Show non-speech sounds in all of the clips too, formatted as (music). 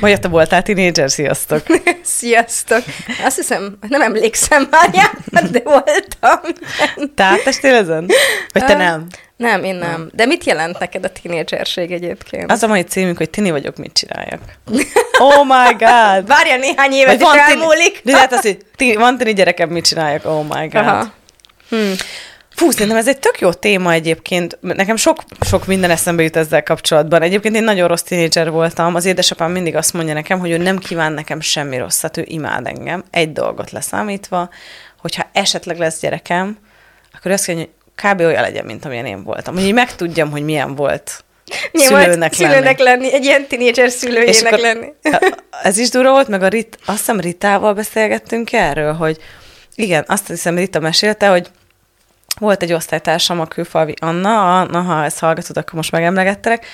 Maja, te voltál tínédzser, sziasztok! (laughs) Sziasztok! Azt hiszem, nem emlékszem már, de voltam. Te áttestél ezen? Vagy te nem? Nem, én nem. De mit jelent neked a tínédzserség egyébként? Az a mai címünk, hogy tini vagyok, mit csináljak. Oh my god! Várja néhány évet, és elmúlik. De hát az, hogy tini, van tini gyerekem, mit csináljak? Oh my god. Aha. Hmm. Fú, szerintem ez egy tök jó téma egyébként. Nekem sok, sok minden eszembe jut ezzel kapcsolatban. Egyébként én nagyon rossz tínédzser voltam. Az édesapám mindig azt mondja nekem, hogy ő nem kíván nekem semmi rosszat, ő imád engem. Egy dolgot leszámítva, hogyha esetleg lesz gyerekem, akkor azt mondja, hogy kb. olyan legyen, mint amilyen én voltam. Hogy így megtudjam, hogy milyen volt milyen szülőnek, volt szülőnek lenni. lenni. Egy ilyen tínédzser szülőjének lenni. (laughs) Ez is durva volt, meg a Rit, azt hiszem Ritával beszélgettünk erről, hogy igen, azt hiszem Rita mesélte, hogy volt egy osztálytársam, a külfalvi Anna, Anna, ha ezt hallgatod, akkor most megemlegettelek,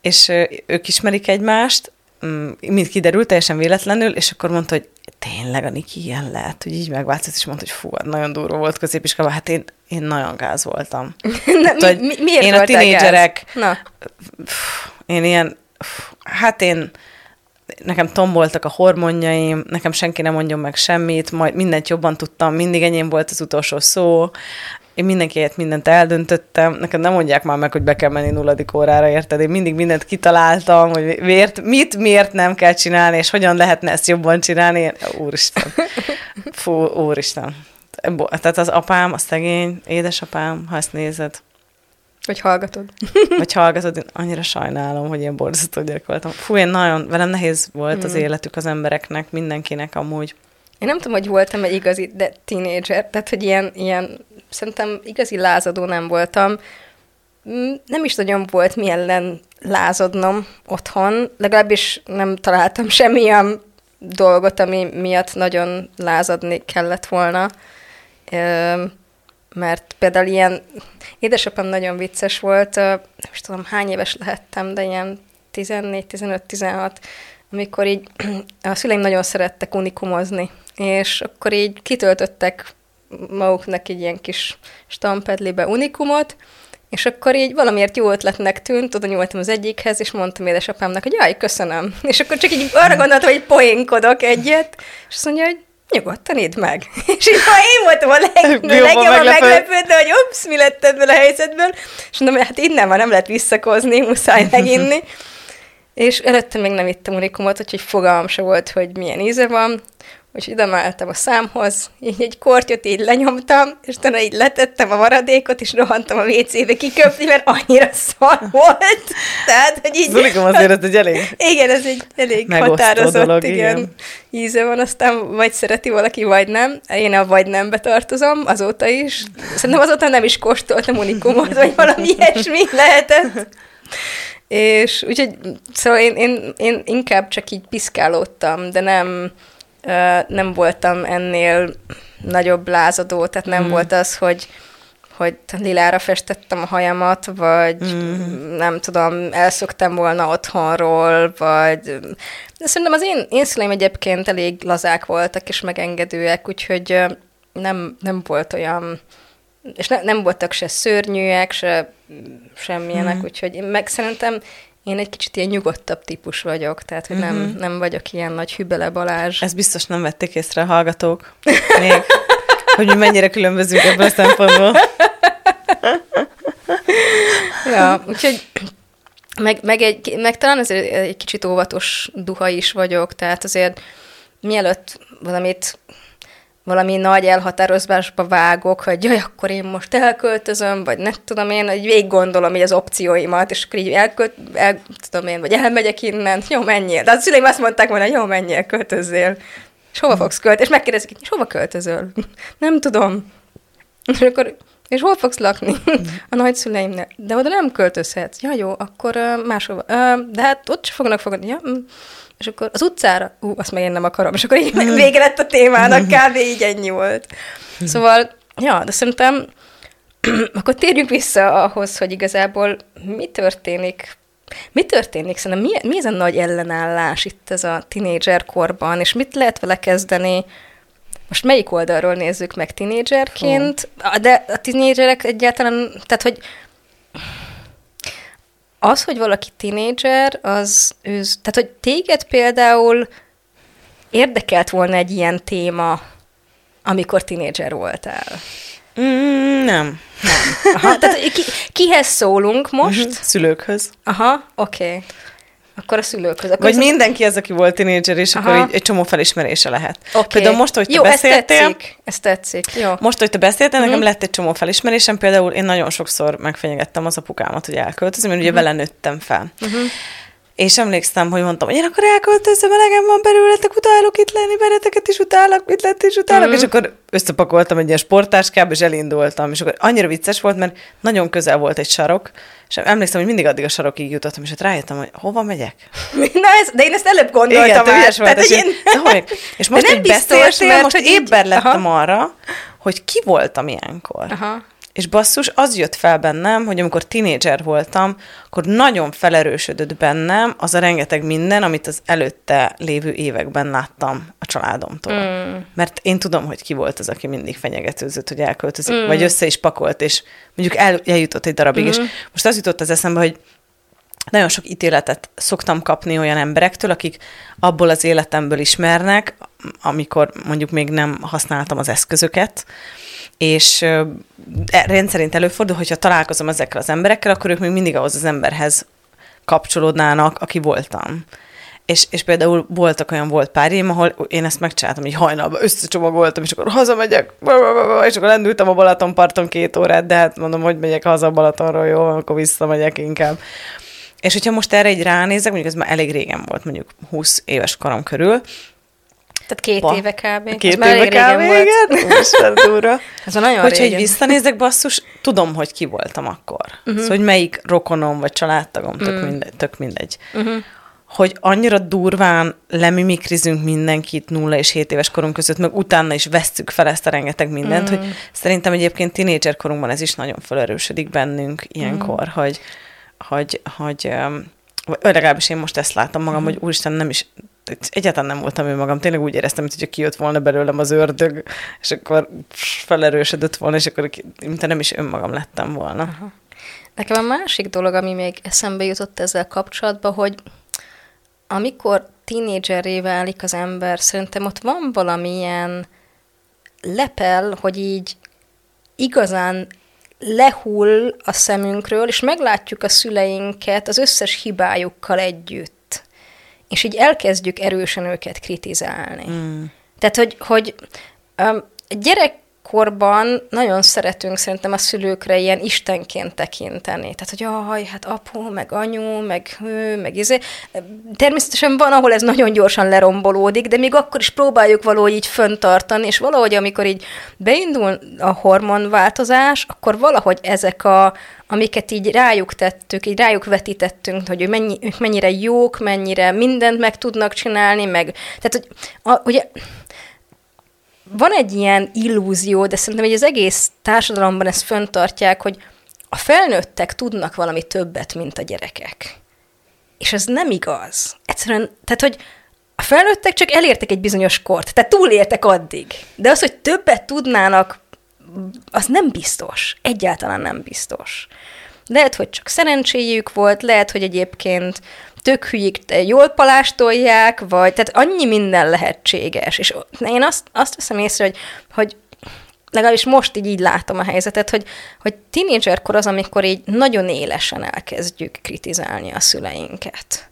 és ők ismerik egymást, mm, mind kiderült, teljesen véletlenül, és akkor mondta, hogy tényleg a Niki ilyen lehet, hogy így megváltozott, és mondta, hogy fú, hát nagyon durva volt középiskolában, hát én, én nagyon gáz voltam. (laughs) Na, hát, mi, mi, miért én a tinédzserek, én ilyen, hát én nekem tomboltak a hormonjaim, nekem senki nem mondjon meg semmit, majd mindent jobban tudtam, mindig enyém volt az utolsó szó, én mindenkiért mindent eldöntöttem, nekem nem mondják már meg, hogy be kell menni nulladik órára, érted? Én mindig mindent kitaláltam, hogy miért, mit, miért nem kell csinálni, és hogyan lehetne ezt jobban csinálni. Én, úristen. Fú, úristen. Tehát az apám, a szegény, édesapám, ha ezt nézed. Vagy hallgatod. Vagy hallgatod, én annyira sajnálom, hogy ilyen borzasztó gyerek voltam. Fú, én nagyon, velem nehéz volt mm. az életük az embereknek, mindenkinek amúgy. Én nem tudom, hogy voltam egy igazi de tínédzser, tehát, hogy ilyen, ilyen szerintem igazi lázadó nem voltam. Mm, nem is nagyon volt mi ellen lázadnom otthon, legalábbis nem találtam (laughs) semmilyen dolgot, ami miatt nagyon lázadni kellett volna. Mert például ilyen, édesapám nagyon vicces volt, nem is tudom hány éves lehettem, de ilyen 14-15-16, amikor így (clears throat) a szüleim nagyon szerettek unikumozni, és akkor így kitöltöttek maguknak egy ilyen kis stampedlibe unikumot, és akkor így valamiért jó ötletnek tűnt, oda nyúltam az egyikhez, és mondtam édesapámnak, hogy jaj, köszönöm. (laughs) És akkor csak így arra gondoltam, hogy poénkodok egyet, és azt mondja, hogy nyugodtan idd meg. (laughs) És így ha én voltam a leg, (laughs) legjobban meglepődve, hogy ups, mi lett ebből a helyzetből, és mondom, hát innen van, nem lehet visszakozni, muszáj meginni. és előtte még nem ittem unikumot, úgyhogy fogalmam se volt, hogy milyen íze van, Úgyhogy ide melltem a számhoz, így egy kortyot így lenyomtam, és utána így letettem a maradékot, és rohantam a WC-be kiköpni, mert annyira szar volt. Tehát, hogy így... Zulikom azért ez egy elég Igen, ez egy elég határozott, dolog, igen. igen. Íze van, aztán vagy szereti valaki, vagy nem. Én a vagy nembe tartozom, azóta is. Szerintem azóta nem is kóstoltam unikumot, vagy valami (laughs) ilyesmi lehetett. És úgyhogy, szóval én, én, én inkább csak így piszkálódtam, de nem nem voltam ennél nagyobb lázadó, tehát nem mm. volt az, hogy hogy lilára festettem a hajamat, vagy mm. nem tudom, elszoktam volna otthonról, vagy... De szerintem az én, én szüleim egyébként elég lazák voltak, és megengedőek, úgyhogy nem, nem volt olyan... És ne, nem voltak se szörnyűek, se semmilyenek, mm. úgyhogy én meg szerintem én egy kicsit ilyen nyugodtabb típus vagyok, tehát hogy nem, uh-huh. nem vagyok ilyen nagy hübele Balázs. Ezt biztos nem vették észre a hallgatók még, (laughs) hogy mi mennyire különbözünk ebből a szempontból. ja, úgyhogy meg, meg, egy, meg talán azért egy kicsit óvatos duha is vagyok, tehát azért mielőtt valamit valami nagy elhatározásba vágok, hogy jaj, akkor én most elköltözöm, vagy nem tudom én, hogy végig gondolom így az opcióimat, és akkor így elkölt, el, tudom én, vagy elmegyek innen, jó, menjél. De a szüleim azt mondták volna, jó, menjél, költözzél. És hova fogsz költözni? És megkérdezik, és hova költözöl? (laughs) nem tudom. És akkor És hol fogsz lakni? (laughs) a nagyszüleimnél. De oda nem költözhetsz. Ja, jó, akkor uh, máshova. De hát ott sem fognak fogadni. Ja, mm. És akkor az utcára, ú, azt meg én nem akarom. És akkor így vége lett a témának, kb. így ennyi volt. Szóval, ja, de szerintem (clears throat) akkor térjünk vissza ahhoz, hogy igazából mi történik mi történik? Szerintem mi, mi ez a nagy ellenállás itt ez a tinédzser korban, és mit lehet vele kezdeni? Most melyik oldalról nézzük meg tinédzserként? De a tinédzserek egyáltalán, tehát hogy az, hogy valaki tinédzser, az, őz, tehát hogy téged például érdekelt volna egy ilyen téma, amikor tinédzser voltál? Mm, nem. Nem. Aha, tehát ki, kihez szólunk most? Uh-huh. Szülőkhöz. Aha, oké. Okay. Akkor a szülőkhöz. Akkor Vagy mindenki az, aki volt tinédzser, és Aha. akkor így egy csomó felismerése lehet. Okay. Például most, hogy te Jó, beszéltél... ez tetszik. Ez tetszik. Jó. Most, hogy te beszéltél, uh-huh. nekem lett egy csomó felismerésem. Például én nagyon sokszor megfenyegettem az apukámat, hogy elköltözöm, mert ugye vele nőttem fel. Uh-huh. És emlékszem, hogy mondtam, hogy én akkor elköltözöm, elegem van belőletek, utálok itt lenni, vereteket is utálok, mit lett is utálok, mm. és akkor összepakoltam egy ilyen sportáskába, és elindultam, és akkor annyira vicces volt, mert nagyon közel volt egy sarok, és emlékszem, hogy mindig addig a sarokig jutottam, és hát rájöttem, hogy hova megyek. (laughs) Na, ez, de én ezt előbb gondoltam Igen, már. Tehát, hogy én... (laughs) de, és most, hogy beszéltél, most hogy éber lettem Aha. arra, hogy ki voltam ilyenkor. Aha. És basszus, az jött fel bennem, hogy amikor tinédzser voltam, akkor nagyon felerősödött bennem az a rengeteg minden, amit az előtte lévő években láttam a családomtól. Mm. Mert én tudom, hogy ki volt az, aki mindig fenyegetőzött, hogy elköltözik, mm. vagy össze is pakolt, és mondjuk el, eljutott egy darabig. Mm. És most az jutott az eszembe, hogy nagyon sok ítéletet szoktam kapni olyan emberektől, akik abból az életemből ismernek, amikor mondjuk még nem használtam az eszközöket, és e, rendszerint előfordul, hogyha találkozom ezekkel az emberekkel, akkor ők még mindig ahhoz az emberhez kapcsolódnának, aki voltam. És, és például voltak olyan volt párjaim, ahol én ezt megcsináltam, hogy hajnalban összecsomagoltam, és akkor hazamegyek, és akkor lendültem a Balatonparton két órát, de hát mondom, hogy megyek haza a Balatonról, jó, akkor visszamegyek inkább. És hogyha most erre egy ránézek, mondjuk ez már elég régen volt, mondjuk 20 éves korom körül, tehát két ba. éve kb. Két Ez éve kb. igen. (laughs) Úristen, durva. Ez a nagyon Hogyha egy visszanézek, basszus, tudom, hogy ki voltam akkor. Uh-huh. Szóval, hogy melyik rokonom vagy családtagom, tök, uh-huh. mindegy, tök mindegy. Uh-huh. Hogy annyira durván lemimikrizünk mindenkit nulla és 7 éves korunk között, meg utána is vesszük fel ezt a rengeteg mindent, uh-huh. hogy szerintem egyébként tinédzser korunkban ez is nagyon felerősödik bennünk ilyenkor, uh-huh. hogy, hogy, hogy, legalábbis én most ezt látom magam, uh-huh. hogy úristen, nem is egyáltalán nem voltam ő magam, tényleg úgy éreztem, hogyha kijött volna belőlem az ördög, és akkor felerősödött volna, és akkor mint nem is önmagam lettem volna. Aha. Nekem a másik dolog, ami még eszembe jutott ezzel kapcsolatban, hogy amikor tínédzserré válik az ember, szerintem ott van valamilyen lepel, hogy így igazán lehull a szemünkről, és meglátjuk a szüleinket az összes hibájukkal együtt és így elkezdjük erősen őket kritizálni. Mm. Tehát, hogy, hogy um, gyerekkorban nagyon szeretünk szerintem a szülőkre ilyen istenként tekinteni. Tehát, hogy jaj, hát apu, meg anyu, meg ő, meg izé. Természetesen van, ahol ez nagyon gyorsan lerombolódik, de még akkor is próbáljuk valahogy így föntartani, és valahogy, amikor így beindul a hormonváltozás, akkor valahogy ezek a, amiket így rájuk tettük, így rájuk vetítettünk, hogy ő mennyi, ők mennyire jók, mennyire mindent meg tudnak csinálni, meg, tehát, hogy a, ugye, van egy ilyen illúzió, de szerintem hogy az egész társadalomban ezt föntartják, hogy a felnőttek tudnak valami többet, mint a gyerekek. És ez nem igaz. Egyszerűen, tehát, hogy a felnőttek csak elértek egy bizonyos kort, tehát túléltek addig. De az, hogy többet tudnának az nem biztos. Egyáltalán nem biztos. Lehet, hogy csak szerencséjük volt, lehet, hogy egyébként tök hülyik jól palástolják, vagy tehát annyi minden lehetséges. És én azt, azt veszem észre, hogy, hogy legalábbis most így, így látom a helyzetet, hogy, hogy tínédzserkor az, amikor így nagyon élesen elkezdjük kritizálni a szüleinket.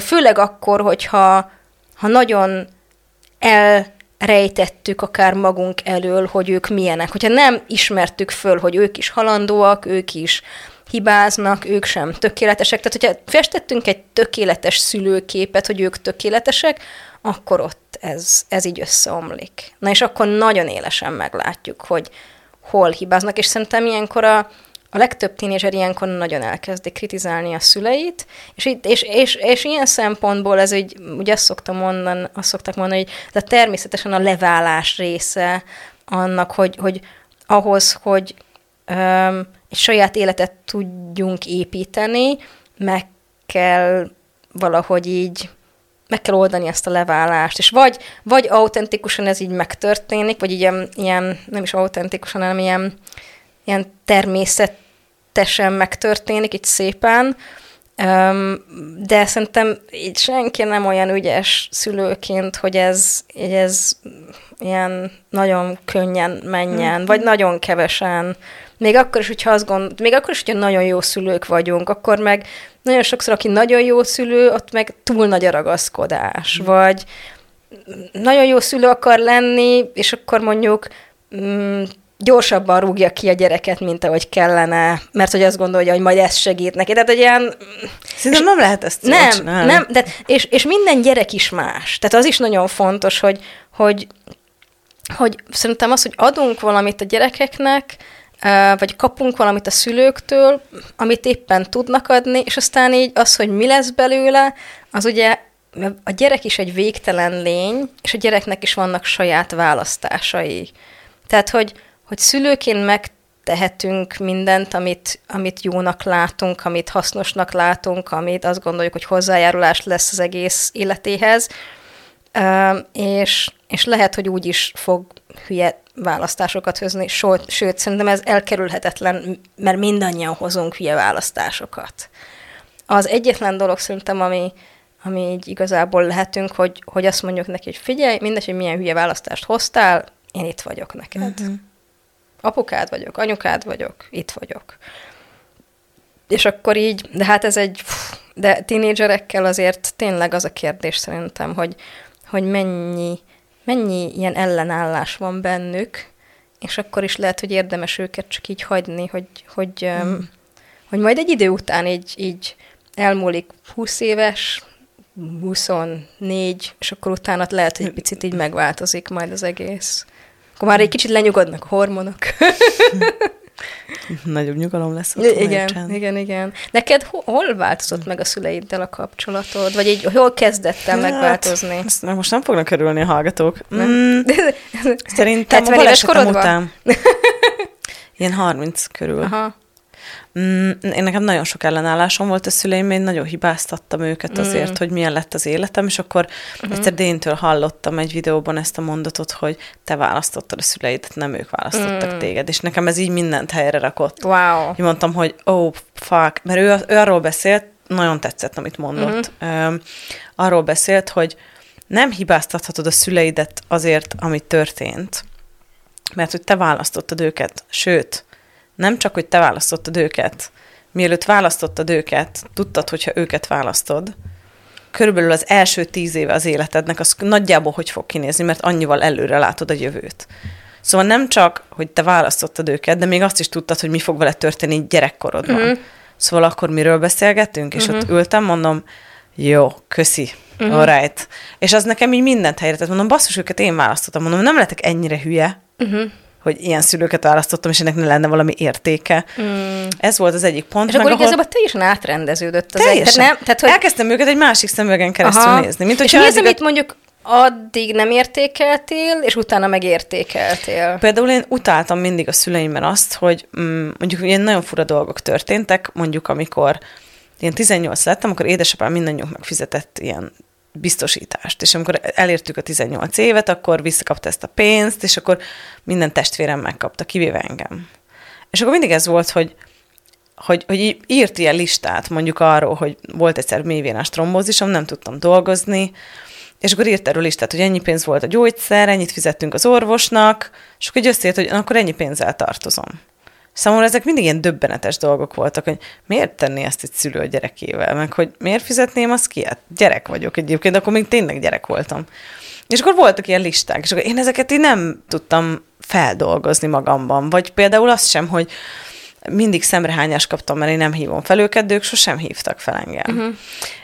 Főleg akkor, hogyha ha nagyon el rejtettük akár magunk elől, hogy ők milyenek. Hogyha nem ismertük föl, hogy ők is halandóak, ők is hibáznak, ők sem tökéletesek. Tehát, hogyha festettünk egy tökéletes szülőképet, hogy ők tökéletesek, akkor ott ez, ez így összeomlik. Na és akkor nagyon élesen meglátjuk, hogy hol hibáznak, és szerintem ilyenkor a, a legtöbb tínézser ilyenkor nagyon elkezdi kritizálni a szüleit, és, itt, és, és, és ilyen szempontból ez így, ugye azt szoktam mondani, azt szoktak mondani, hogy ez a természetesen a leválás része annak, hogy, hogy ahhoz, hogy um, egy saját életet tudjunk építeni, meg kell valahogy így meg kell oldani ezt a leválást, és vagy, vagy autentikusan ez így megtörténik, vagy ilyen, ilyen nem is autentikusan, hanem ilyen, ilyen természetesen megtörténik, így szépen, de szerintem így senki nem olyan ügyes szülőként, hogy ez, hogy ez ilyen nagyon könnyen menjen, mm. vagy nagyon kevesen. Még akkor is, hogyha azt gond, még akkor is, hogyha nagyon jó szülők vagyunk, akkor meg nagyon sokszor, aki nagyon jó szülő, ott meg túl nagy a ragaszkodás, mm. vagy nagyon jó szülő akar lenni, és akkor mondjuk mm, gyorsabban rúgja ki a gyereket, mint ahogy kellene, mert hogy azt gondolja, hogy majd ez segít neki. Tehát, hogy ilyen... Szerintem nem lehet ezt Nem, csinálni. nem, de, és, és minden gyerek is más. Tehát az is nagyon fontos, hogy, hogy, hogy szerintem az, hogy adunk valamit a gyerekeknek, vagy kapunk valamit a szülőktől, amit éppen tudnak adni, és aztán így az, hogy mi lesz belőle, az ugye a gyerek is egy végtelen lény, és a gyereknek is vannak saját választásai. Tehát, hogy, hogy szülőként megtehetünk mindent, amit, amit jónak látunk, amit hasznosnak látunk, amit azt gondoljuk, hogy hozzájárulás lesz az egész életéhez, és, és lehet, hogy úgy is fog hülye választásokat hozni, sőt, sőt, szerintem ez elkerülhetetlen, mert mindannyian hozunk hülye választásokat. Az egyetlen dolog szerintem, ami, ami így igazából lehetünk, hogy, hogy azt mondjuk neki, hogy figyelj, mindegy, hogy milyen hülye választást hoztál, én itt vagyok neked. Uh-huh. Apukád vagyok, anyukád vagyok, itt vagyok. És akkor így, de hát ez egy, de tínédzserekkel azért tényleg az a kérdés szerintem, hogy, hogy mennyi, mennyi ilyen ellenállás van bennük, és akkor is lehet, hogy érdemes őket csak így hagyni, hogy, hogy, mm. um, hogy majd egy idő után így, így elmúlik 20 éves, 24, és akkor utána lehet, hogy egy picit így megváltozik majd az egész. Akkor már egy kicsit lenyugodnak a hormonok. (laughs) (laughs) Nagyobb nyugalom lesz. Ott igen, igen, igen. Neked hol változott meg a szüleiddel a kapcsolatod? Vagy így hol kezdett el hát, megváltozni? Ezt most nem fognak körülni a hallgatók. Mm, (laughs) szerintem a balesetem után. (laughs) Ilyen 30 körül. Aha. Mm, én nekem nagyon sok ellenállásom volt a szüleim, én nagyon hibáztattam őket mm. azért, hogy milyen lett az életem, és akkor mm-hmm. egyszer Déntől hallottam egy videóban ezt a mondatot, hogy te választottad a szüleidet, nem ők választottak mm. téged, és nekem ez így mindent helyre rakott. Wow. Én mondtam, hogy oh, fuck, mert ő, ő arról beszélt, nagyon tetszett, amit mondott. Mm-hmm. Um, arról beszélt, hogy nem hibáztathatod a szüleidet azért, ami történt, mert hogy te választottad őket, sőt, nem csak, hogy te választottad őket, mielőtt választottad őket, tudtad, hogyha őket választod, körülbelül az első tíz éve az életednek, az nagyjából hogy fog kinézni, mert annyival előre látod a jövőt. Szóval nem csak, hogy te választottad őket, de még azt is tudtad, hogy mi fog vele történni gyerekkorodban. Uh-huh. Szóval akkor miről beszélgettünk, és uh-huh. ott ültem, mondom, jó, köszi, uh-huh. alright. És az nekem így mindent helyre tett. Mondom, basszus, őket én választottam. Mondom, nem lehetek ennyire hülye, uh-huh hogy ilyen szülőket választottam, és ennek ne lenne valami értéke. Mm. Ez volt az egyik pont. És meg, akkor ahol... igazából teljesen átrendeződött az teljesen. Egy, nem? Tehát, hogy... Elkezdtem őket egy másik szemüvegen keresztül Aha. nézni. Mint, és mi az, amit mondjuk addig nem értékeltél, és utána megértékeltél? Például én utáltam mindig a szüleimben azt, hogy mm, mondjuk ilyen nagyon fura dolgok történtek, mondjuk amikor én 18 lettem, akkor édesapám mindannyiunknak fizetett ilyen biztosítást. És amikor elértük a 18 évet, akkor visszakapta ezt a pénzt, és akkor minden testvérem megkapta, kivéve engem. És akkor mindig ez volt, hogy, hogy, hogy írt ilyen listát mondjuk arról, hogy volt egyszer mélyvénás trombózisom, nem tudtam dolgozni, és akkor írt erről listát, hogy ennyi pénz volt a gyógyszer, ennyit fizettünk az orvosnak, és akkor összejött, hogy akkor ennyi pénzzel tartozom. Számomra ezek mindig ilyen döbbenetes dolgok voltak, hogy miért tenné ezt egy szülő a gyerekével, meg hogy miért fizetném azt ki? Hát gyerek vagyok egyébként, akkor még tényleg gyerek voltam. És akkor voltak ilyen listák, és akkor én ezeket így nem tudtam feldolgozni magamban. Vagy például azt sem, hogy mindig szemrehányást kaptam, mert én nem hívom fel őket, de ők sosem hívtak fel engem. Uh-huh.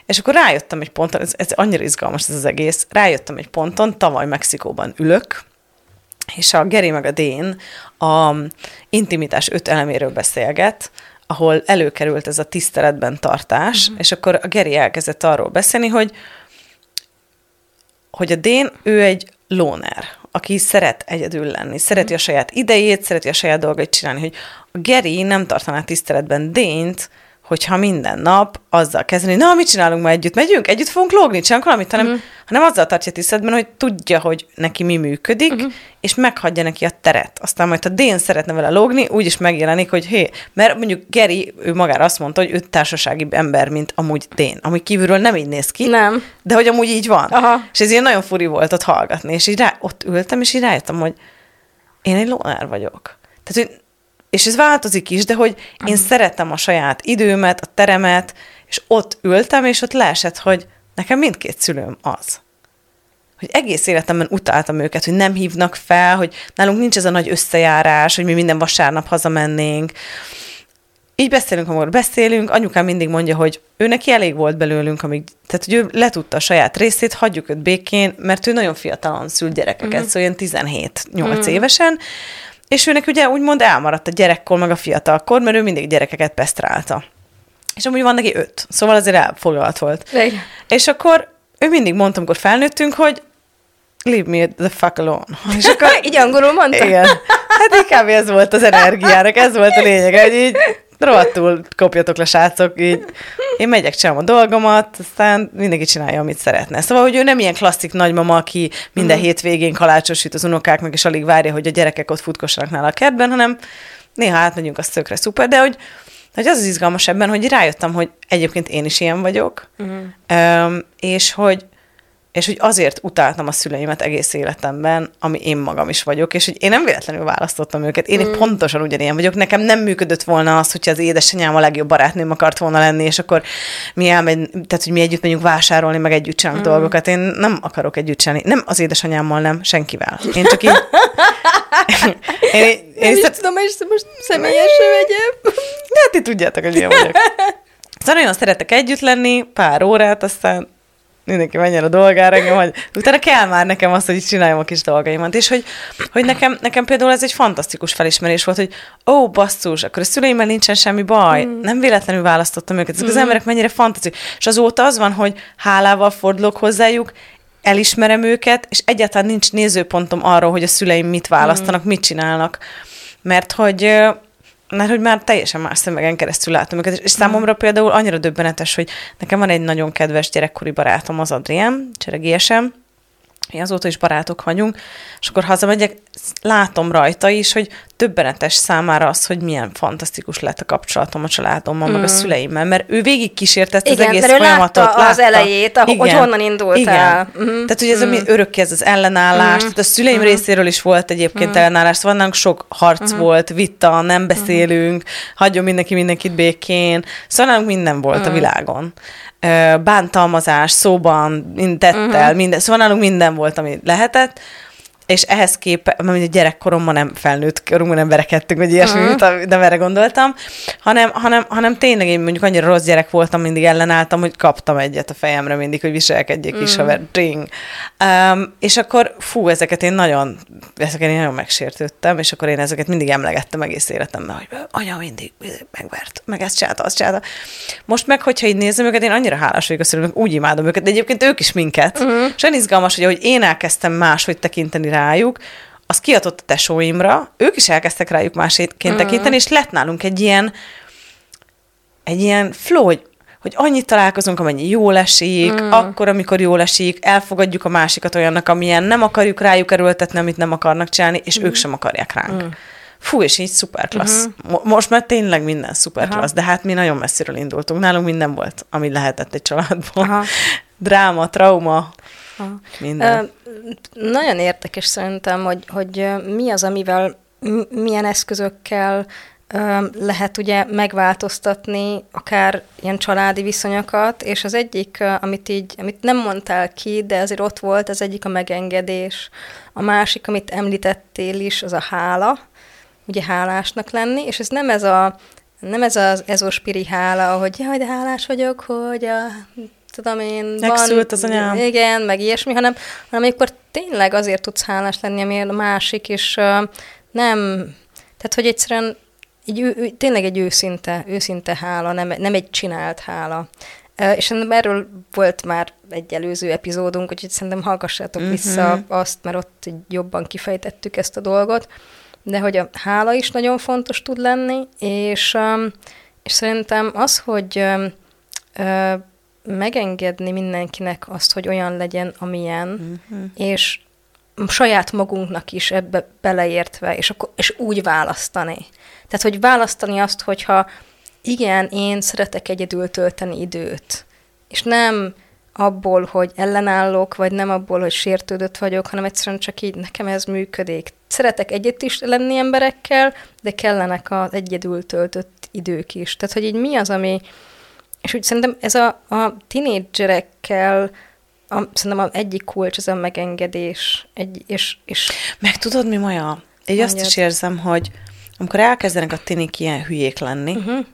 És akkor rájöttem egy ponton, ez, ez annyira izgalmas ez az egész, rájöttem egy ponton, tavaly Mexikóban ülök, és a Geri meg a Dén a intimitás öt eleméről beszélget, ahol előkerült ez a tiszteletben tartás, uh-huh. és akkor a Geri elkezdett arról beszélni, hogy hogy a Dén, ő egy lóner, aki szeret egyedül lenni, szereti a saját idejét, szereti a saját dolgait csinálni, hogy a Geri nem tartaná tiszteletben Dént, hogyha minden nap azzal kezdeni, na, mit csinálunk ma együtt? Megyünk? Együtt fogunk lógni? Csinálunk valamit? Hanem, uh-huh. hanem azzal tartja tiszteletben, hogy tudja, hogy neki mi működik, uh-huh. és meghagyja neki a teret. Aztán majd, ha Dén szeretne vele lógni, úgy is megjelenik, hogy hé, mert mondjuk Geri, ő magára azt mondta, hogy ő társasági ember, mint amúgy Dén, ami kívülről nem így néz ki, nem. de hogy amúgy így van. Aha. És ez ilyen nagyon furi volt ott hallgatni, és így rá, ott ültem, és így rájöttem, hogy én egy lónár vagyok. Tehát, hogy és ez változik is, de hogy én uh-huh. szeretem a saját időmet, a teremet, és ott ültem, és ott leesett, hogy nekem mindkét szülőm az. Hogy egész életemben utáltam őket, hogy nem hívnak fel, hogy nálunk nincs ez a nagy összejárás, hogy mi minden vasárnap hazamennénk. Így beszélünk, amikor beszélünk, anyukám mindig mondja, hogy ő neki elég volt belőlünk, amíg, tehát hogy ő letudta a saját részét, hagyjuk őt békén, mert ő nagyon fiatalon szült gyerekeket, uh-huh. szóval ilyen 17-8 uh-huh. évesen, és őnek ugye úgymond elmaradt a gyerekkor, meg a fiatalkor, mert ő mindig gyerekeket pesztrálta. És amúgy van neki öt, szóval azért elfoglalt volt. Igen. És akkor ő mindig mondta, amikor felnőttünk, hogy leave me the fuck alone. (laughs) És akkor, így angolul mondta? Igen. Hát inkább ez volt az energiának, ez volt a lényeg, hogy így rohadtul kopjatok le, srácok, így én megyek, csinálom a dolgomat, aztán mindenki csinálja, amit szeretne. Szóval, hogy ő nem ilyen klasszik nagymama, aki minden mm. hétvégén kalácsosít az unokáknak, és alig várja, hogy a gyerekek ott futkossanak nála a kertben, hanem néha átmegyünk, az tökre szuper, de hogy, hogy az az izgalmas ebben, hogy rájöttem, hogy egyébként én is ilyen vagyok, mm. és hogy és hogy azért utáltam a szüleimet egész életemben, ami én magam is vagyok, és hogy én nem véletlenül választottam őket. Én mm. pontosan ugyanilyen vagyok. Nekem nem működött volna az, hogyha az édesanyám a legjobb barátnőm akart volna lenni, és akkor mi elmegy, tehát hogy mi együtt megyünk vásárolni, meg együtt csinálunk mm. dolgokat. Én nem akarok együtt csinálni. Nem az édesanyámmal, nem, senkivel. Én csak így... (laughs) én, én, én is tudom, és most személyesen vegyem. De hát ti tudjátok, hogy ilyen vagyok. (laughs) Szóval nagyon szeretek együtt lenni, pár órát, aztán mindenki menjen a dolgára, engem, hogy utána kell már nekem azt, hogy csináljam a kis dolgaimat. És hogy, hogy nekem, nekem például ez egy fantasztikus felismerés volt, hogy ó, basszus, akkor a szüleimmel nincsen semmi baj, mm. nem véletlenül választottam őket. Ezek mm. az emberek mennyire fantasztikus. És azóta az van, hogy hálával fordulok hozzájuk, elismerem őket, és egyáltalán nincs nézőpontom arról, hogy a szüleim mit választanak, mm. mit csinálnak. Mert hogy mert hogy már teljesen más szemegen keresztül látom őket, és számomra például annyira döbbenetes, hogy nekem van egy nagyon kedves gyerekkori barátom, az Adrien, cseregiesem, mi azóta is barátok vagyunk, és akkor hazamegyek, látom rajta is, hogy többenetes számára az, hogy milyen fantasztikus lett a kapcsolatom a családommal, mm. meg a mm. szüleimmel, mert ő végig kísérte ezt Igen, az egész folyamatot. Látta, látta az elejét, ahogy Igen. honnan indult Igen. el. Mm. Tehát, hogy ez mm. ami örökké ez az ellenállás, mm. tehát a szüleim mm. részéről is volt egyébként mm. ellenállás, szóval nálunk sok harc mm. volt, vita, nem mm. beszélünk, mm. hagyjon mindenki mindenkit békén, szóval nálunk minden volt mm. a világon bántalmazás, szóban, tettel, uh-huh. minden, szóval nálunk minden volt, ami lehetett, és ehhez képest, mert a gyerekkoromban nem felnőtt korunkban nem verekedtünk, vagy ilyesmi, uh-huh. nem erre gondoltam, hanem, hanem, hanem tényleg én mondjuk annyira rossz gyerek voltam, mindig ellenálltam, hogy kaptam egyet a fejemre mindig, hogy viselkedjék uh-huh. is, haver, ding. Um, és akkor fú, ezeket én nagyon, ezeket én nagyon megsértődtem, és akkor én ezeket mindig emlegettem egész életemben, hogy anya mindig megvert, meg ezt csinálta, azt csinálta. Most meg, hogyha így nézem őket, én annyira hálás vagyok a szülőnek, úgy imádom őket, de egyébként ők is minket. Uh-huh. És olyan izgalmas, hogy ahogy én elkezdtem máshogy tekinteni rájuk, az kiadott a tesóimra, ők is elkezdtek rájuk másként mm. tekinteni, és lett nálunk egy ilyen, egy ilyen flow, hogy, hogy annyit találkozunk, amennyi jól esik, mm. akkor, amikor jól esik, elfogadjuk a másikat olyannak, amilyen nem akarjuk rájuk erőltetni, amit nem akarnak csinálni, és mm. ők sem akarják ránk. Mm. Fú, és így szuper klassz. Uh-huh. Most már tényleg minden szuper klassz, de hát mi nagyon messziről indultunk. Nálunk minden volt, ami lehetett egy családból. Aha. (laughs) Dráma, trauma, minden. Nagyon érdekes szerintem, hogy, hogy mi az, amivel, milyen eszközökkel lehet ugye megváltoztatni akár ilyen családi viszonyokat, és az egyik, amit így, amit nem mondtál ki, de azért ott volt, az egyik a megengedés. A másik, amit említettél is, az a hála, ugye hálásnak lenni, és ez nem ez a nem ez az ezospiri hála, hogy jaj, de hálás vagyok, hogy a tudom én, Megszült az anyám. Igen, meg ilyesmi, hanem, hanem amikor tényleg azért tudsz hálás lenni, ami a másik, és uh, nem, tehát hogy egyszerűen egy, ő, tényleg egy őszinte, őszinte hála, nem, nem egy csinált hála. Uh, és erről volt már egy előző epizódunk, úgyhogy szerintem hallgassátok uh-huh. vissza azt, mert ott jobban kifejtettük ezt a dolgot, de hogy a hála is nagyon fontos tud lenni, és, um, és szerintem az, hogy um, uh, megengedni mindenkinek azt, hogy olyan legyen, amilyen, uh-huh. és saját magunknak is ebbe beleértve, és, akkor, és úgy választani. Tehát, hogy választani azt, hogyha igen, én szeretek egyedül tölteni időt, és nem abból, hogy ellenállok, vagy nem abból, hogy sértődött vagyok, hanem egyszerűen csak így nekem ez működik. Szeretek egyet is lenni emberekkel, de kellenek az egyedül töltött idők is. Tehát, hogy így mi az, ami... És úgy szerintem ez a, a tinédzserekkel a, szerintem az egyik kulcs az a megengedés. Egy, és, és Meg tudod, mi Maja? Én azt is érzem, hogy amikor elkezdenek a tinik ilyen hülyék lenni, uh-huh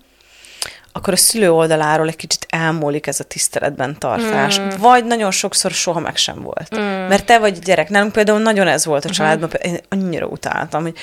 akkor a szülő oldaláról egy kicsit elmúlik ez a tiszteletben tartás. Mm. Vagy nagyon sokszor soha meg sem volt. Mm. Mert te vagy gyerek. Nálunk például nagyon ez volt a mhm. családban, én annyira utáltam, hogy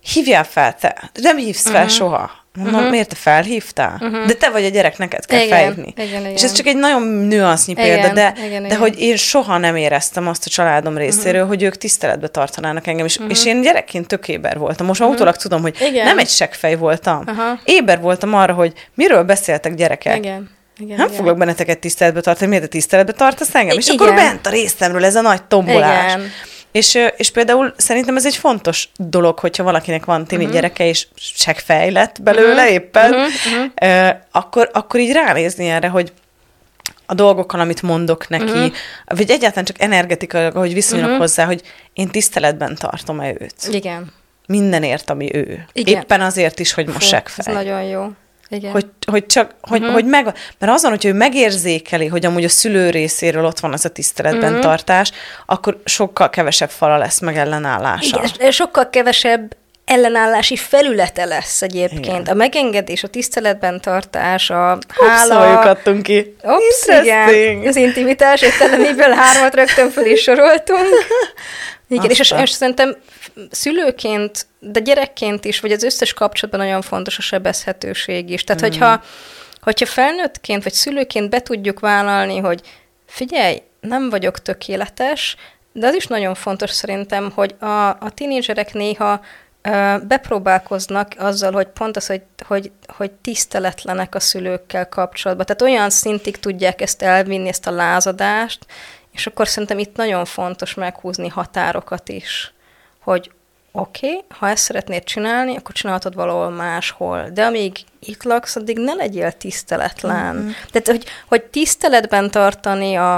hívjál fel te, nem hívsz fel mm. soha. Mondom, uh-huh. miért te felhívtál? Uh-huh. De te vagy a gyerek, neked kell igen, felhívni. Igen, igen. És ez csak egy nagyon nüansznyi igen, példa, de, igen, de igen. hogy én soha nem éreztem azt a családom részéről, uh-huh. hogy ők tiszteletbe tartanának engem. És, uh-huh. és én gyerekként tök éber voltam. Most uh-huh. utólag tudom, hogy igen. nem egy seggfej voltam. Uh-huh. Éber voltam arra, hogy miről beszéltek gyerekek. Igen. Igen, nem igen. foglak benneteket tiszteletbe tartani, miért a tiszteletbe tartasz engem? És igen. akkor bent a részemről ez a nagy tombolás. Igen. És, és például szerintem ez egy fontos dolog, hogyha valakinek van tini uh-huh. gyereke, és segfejlett belőle uh-huh. éppen, uh-huh. Uh, akkor, akkor így ránézni erre, hogy a dolgokkal, amit mondok neki, uh-huh. vagy egyáltalán csak energetikailag, hogy viszonyulok uh-huh. hozzá, hogy én tiszteletben tartom-e őt. Igen. Mindenért, ami ő. Igen. Éppen azért is, hogy most segfej. Ez nagyon jó. Igen. Hogy, hogy csak, hogy, uh-huh. hogy meg, mert azon, hogy ő megérzékeli, hogy amúgy a szülő részéről ott van az a tiszteletben uh-huh. tartás, akkor sokkal kevesebb fala lesz meg ellenállása. Igen, sokkal kevesebb ellenállási felülete lesz egyébként. Igen. A megengedés, a tiszteletben tartás, a hála... Ups, adtunk ki. Ups, igen. Az intimitás érteleméből hármat rögtön föl is soroltunk. (laughs) Igen, és, és szerintem szülőként, de gyerekként is, vagy az összes kapcsolatban nagyon fontos a sebezhetőség is. Tehát, mm. hogyha, hogyha felnőttként, vagy szülőként be tudjuk vállalni, hogy figyelj, nem vagyok tökéletes, de az is nagyon fontos szerintem, hogy a, a tinédzserek néha ö, bepróbálkoznak azzal, hogy pont az, hogy, hogy, hogy tiszteletlenek a szülőkkel kapcsolatban. Tehát olyan szintig tudják ezt elvinni, ezt a lázadást, és akkor szerintem itt nagyon fontos meghúzni határokat is, hogy oké, okay, ha ezt szeretnéd csinálni, akkor csinálhatod valahol máshol. De amíg itt laksz, addig ne legyél tiszteletlen. Mm-hmm. Tehát, hogy, hogy tiszteletben tartani a,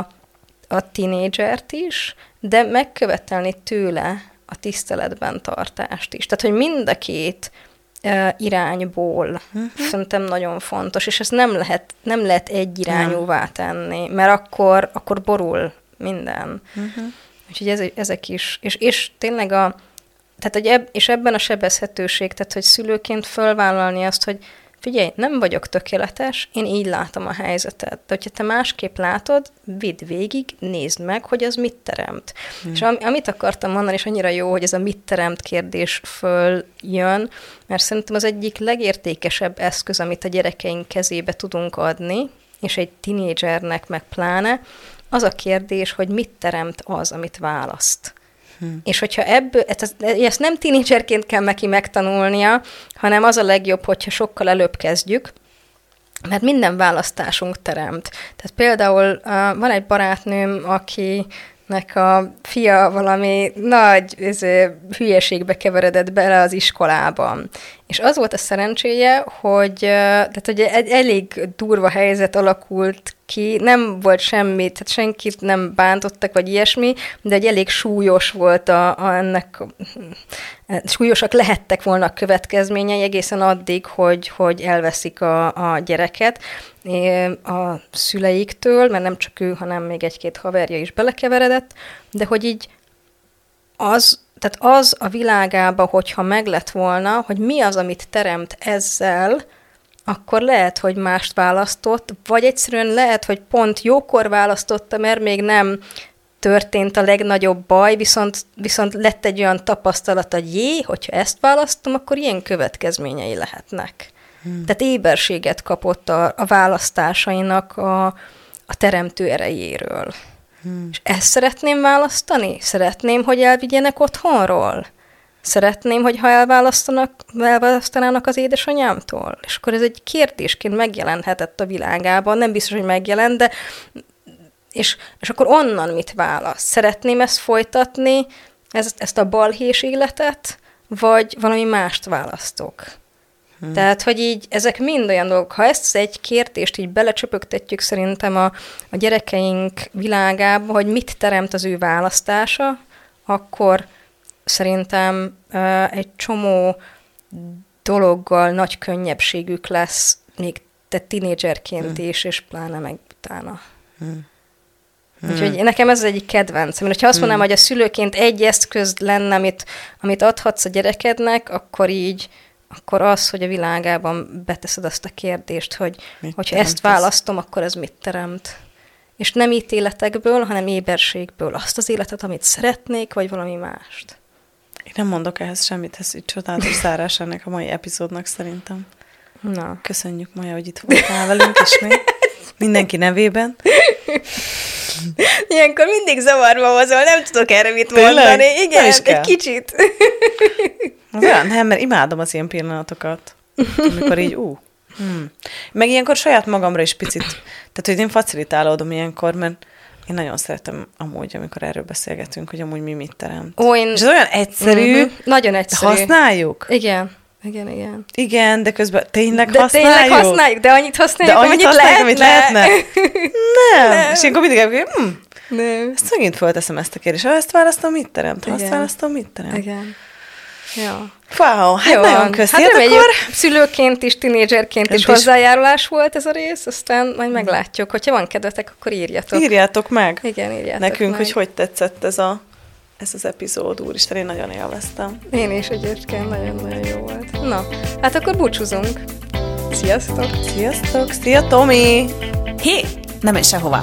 a tinédzsert is, de megkövetelni tőle a tiszteletben tartást is. Tehát, hogy mind a két irányból uh-huh. szerintem nagyon fontos, és ezt nem lehet, nem lehet egy irányúvá tenni, mert akkor, akkor borul minden. Uh-huh. Úgyhogy ez, ezek is. És, és tényleg a, tehát, hogy eb, és ebben a sebezhetőség, tehát, hogy szülőként fölvállalni azt, hogy figyelj, nem vagyok tökéletes, én így látom a helyzetet. De hogyha te másképp látod, vidd végig, nézd meg, hogy az mit teremt. Hmm. És am, amit akartam mondani, és annyira jó, hogy ez a mit teremt kérdés följön, mert szerintem az egyik legértékesebb eszköz, amit a gyerekeink kezébe tudunk adni, és egy tinédzsernek meg pláne, az a kérdés, hogy mit teremt az, amit választ. Hmm. És hogyha ebből, ezt, ezt nem tínédzserként kell neki megtanulnia, hanem az a legjobb, hogyha sokkal előbb kezdjük, mert minden választásunk teremt. Tehát például van egy barátnőm, aki nek a fia valami nagy ez, hülyeségbe keveredett bele az iskolában. És az volt a szerencséje, hogy, tehát, hogy egy elég durva helyzet alakult ki, nem volt semmi, tehát senkit nem bántottak, vagy ilyesmi, de egy elég súlyos volt a, a ennek, súlyosak lehettek volna a következményei egészen addig, hogy, hogy elveszik a, a gyereket. A szüleiktől, mert nem csak ő, hanem még egy-két haverja is belekeveredett, de hogy így az, tehát az a világába, hogyha meg lett volna, hogy mi az, amit teremt ezzel, akkor lehet, hogy mást választott, vagy egyszerűen lehet, hogy pont jókor választotta, mert még nem történt a legnagyobb baj, viszont, viszont lett egy olyan tapasztalat, hogy jé, hogyha ezt választom, akkor ilyen következményei lehetnek. Hmm. Tehát éberséget kapott a, a választásainak a, a teremtő erejéről. Hmm. És ezt szeretném választani? Szeretném, hogy elvigyenek otthonról? Szeretném, hogy ha elválasztanak, elválasztanának az édesanyámtól? És akkor ez egy kérdésként megjelenhetett a világában. Nem biztos, hogy megjelent, de és, és akkor onnan mit válasz? Szeretném ezt folytatni, ezt, ezt a balhés életet, vagy valami mást választok? Hmm. Tehát, hogy így ezek mind olyan dolgok. Ha ezt egy kérdést így belecsöpögtetjük szerintem a, a gyerekeink világába, hogy mit teremt az ő választása, akkor szerintem egy csomó dologgal nagy könnyebbségük lesz, még te tinédzserként hmm. is, és pláne meg utána. Hmm. Hmm. Úgyhogy nekem ez az egyik kedvencem. Ha azt mondanám, hmm. hogy a szülőként egy eszköz lenne, amit, amit adhatsz a gyerekednek, akkor így, akkor az, hogy a világában beteszed azt a kérdést, hogy mit hogyha ezt választom, akkor ez mit teremt. És nem ítéletekből, hanem éberségből. Azt az életet, amit szeretnék, vagy valami mást. Én nem mondok ehhez semmit, ez így csodálatos zárás ennek a mai epizódnak szerintem. Na. Köszönjük, Maja, hogy itt voltál velünk ismét. Mindenki nevében. Ilyenkor mindig zavarba hozol, nem tudok erre mit Tényleg? mondani. Igen, egy kicsit. Olyan, nem, mert imádom az ilyen pillanatokat. Amikor így, ú. Hmm. Meg ilyenkor saját magamra is picit, tehát hogy én facilitálódom ilyenkor, mert én nagyon szeretem amúgy, amikor erről beszélgetünk, hogy amúgy mi mit teremt. Ó, én... És ez olyan egyszerű. Uh-huh. Nagyon egyszerű. Használjuk? Igen. Igen, igen. Igen, de közben tényleg de használjuk. tényleg használjuk, de annyit használjuk, de annyit, annyit használjuk, lehetne. amit lehetne. (laughs) Nem. Nem. És akkor mindig elgondolom, hm, nem. Ezt megint fölteszem ezt a kérdést. Ha ezt választom, mit teremt? Ha ezt választom, mit teremt? Igen. Ja. Wow, hát Jó, nagyon köszi. Hát, hát akkor... szülőként is, tinédzserként is, is hozzájárulás volt ez a rész, aztán majd meglátjuk. Hogyha van kedvetek, akkor írjatok. Írjátok meg. Igen, írjátok Nekünk, meg. hogy hogy tetszett ez a ez az epizód, úristen, én nagyon élveztem. Én is egyébként nagyon-nagyon jó volt. Na, hát akkor búcsúzunk. Sziasztok! Sziasztok! Szia, Tomi! Hé, nem menj sehová!